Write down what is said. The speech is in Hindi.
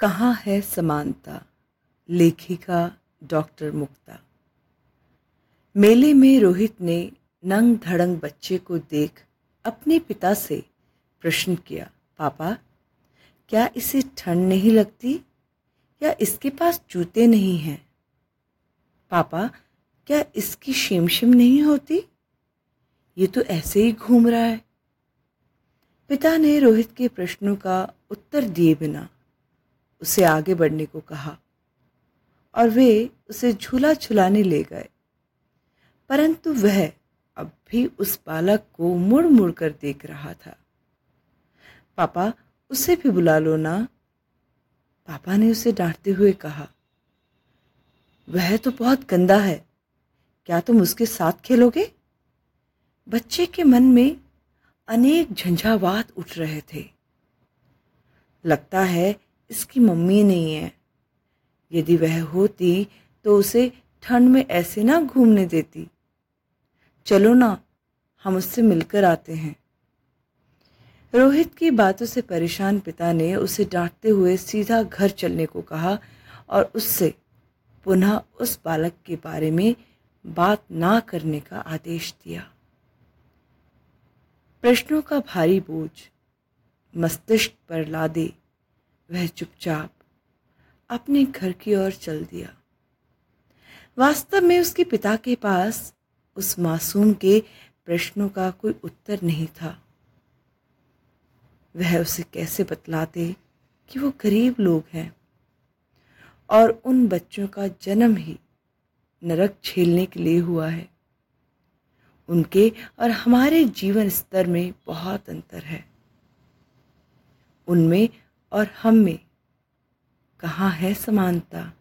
कहाँ है समानता? लेखिका डॉक्टर मुक्ता। मेले में रोहित ने नंग धड़ंग बच्चे को देख अपने पिता से प्रश्न किया, पापा, क्या इसे ठंड नहीं लगती? या इसके पास जूते नहीं हैं? पापा, क्या इसकी शिमशिम नहीं होती? ये तो ऐसे ही घूम रहा है। पिता ने रोहित के प्रश्नों का उत्तर दिए बिना उसे आगे बढ़ने को कहा और वे उसे झूला झुलाने ले गए। परंतु वह अब भी उस बालक को मुड़ मुड़ कर देख रहा था। पापा, उसे भी बुला लो ना। पापा ने उसे डांटते हुए कहा, वह तो बहुत गंदा है। क्या तुम उसके साथ खेलोगे? बच्चे के मन में अनेक झंझावात उठ रहे थे। लगता है इसकी मम्मी नहीं है। यदि वह होती तो उसे ठंड में ऐसे ना घूमने देती। चलो ना, हम उससे मिलकर आते हैं। रोहित की बातों से परेशान पिता ने उसे डांटते हुए सीधा घर चलने को कहा और उससे पुनः उस बालक के बारे में बात ना करने का आदेश दिया। प्रश्नों का भारी बोझ, मस्तिष्क पर लादे। वह चुपचाप अपने घर की ओर चल दिया। वास्तव में उसके पिता के पास उस मासूम के प्रश्नों का कोई उत्तर नहीं था। वह उसे कैसे बतलाते कि वो गरीब लोग हैं और उन बच्चों का जन्म ही नरक झेलने के लिए हुआ है। उनके और हमारे जीवन स्तर में बहुत अंतर है। उनमें और हम में कहाँ है समानता?